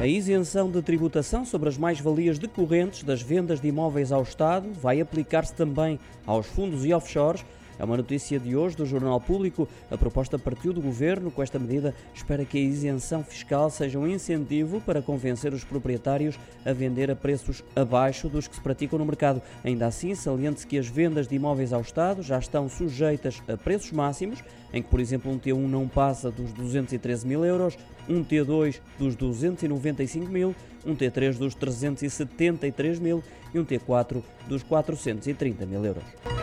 A isenção de tributação sobre as mais-valias decorrentes das vendas de imóveis ao Estado vai aplicar-se também aos fundos e offshores. É uma notícia de hoje do Jornal Público. A proposta partiu do Governo. Com esta medida, espera que a isenção fiscal seja um incentivo para convencer os proprietários a vender a preços abaixo dos que se praticam no mercado. Ainda assim, saliente-se que as vendas de imóveis ao Estado já estão sujeitas a preços máximos, em que, por exemplo, um T1 não passa dos 213 mil euros, um T2 dos 295 mil, um T3 dos 373 mil e um T4 dos 430 mil euros.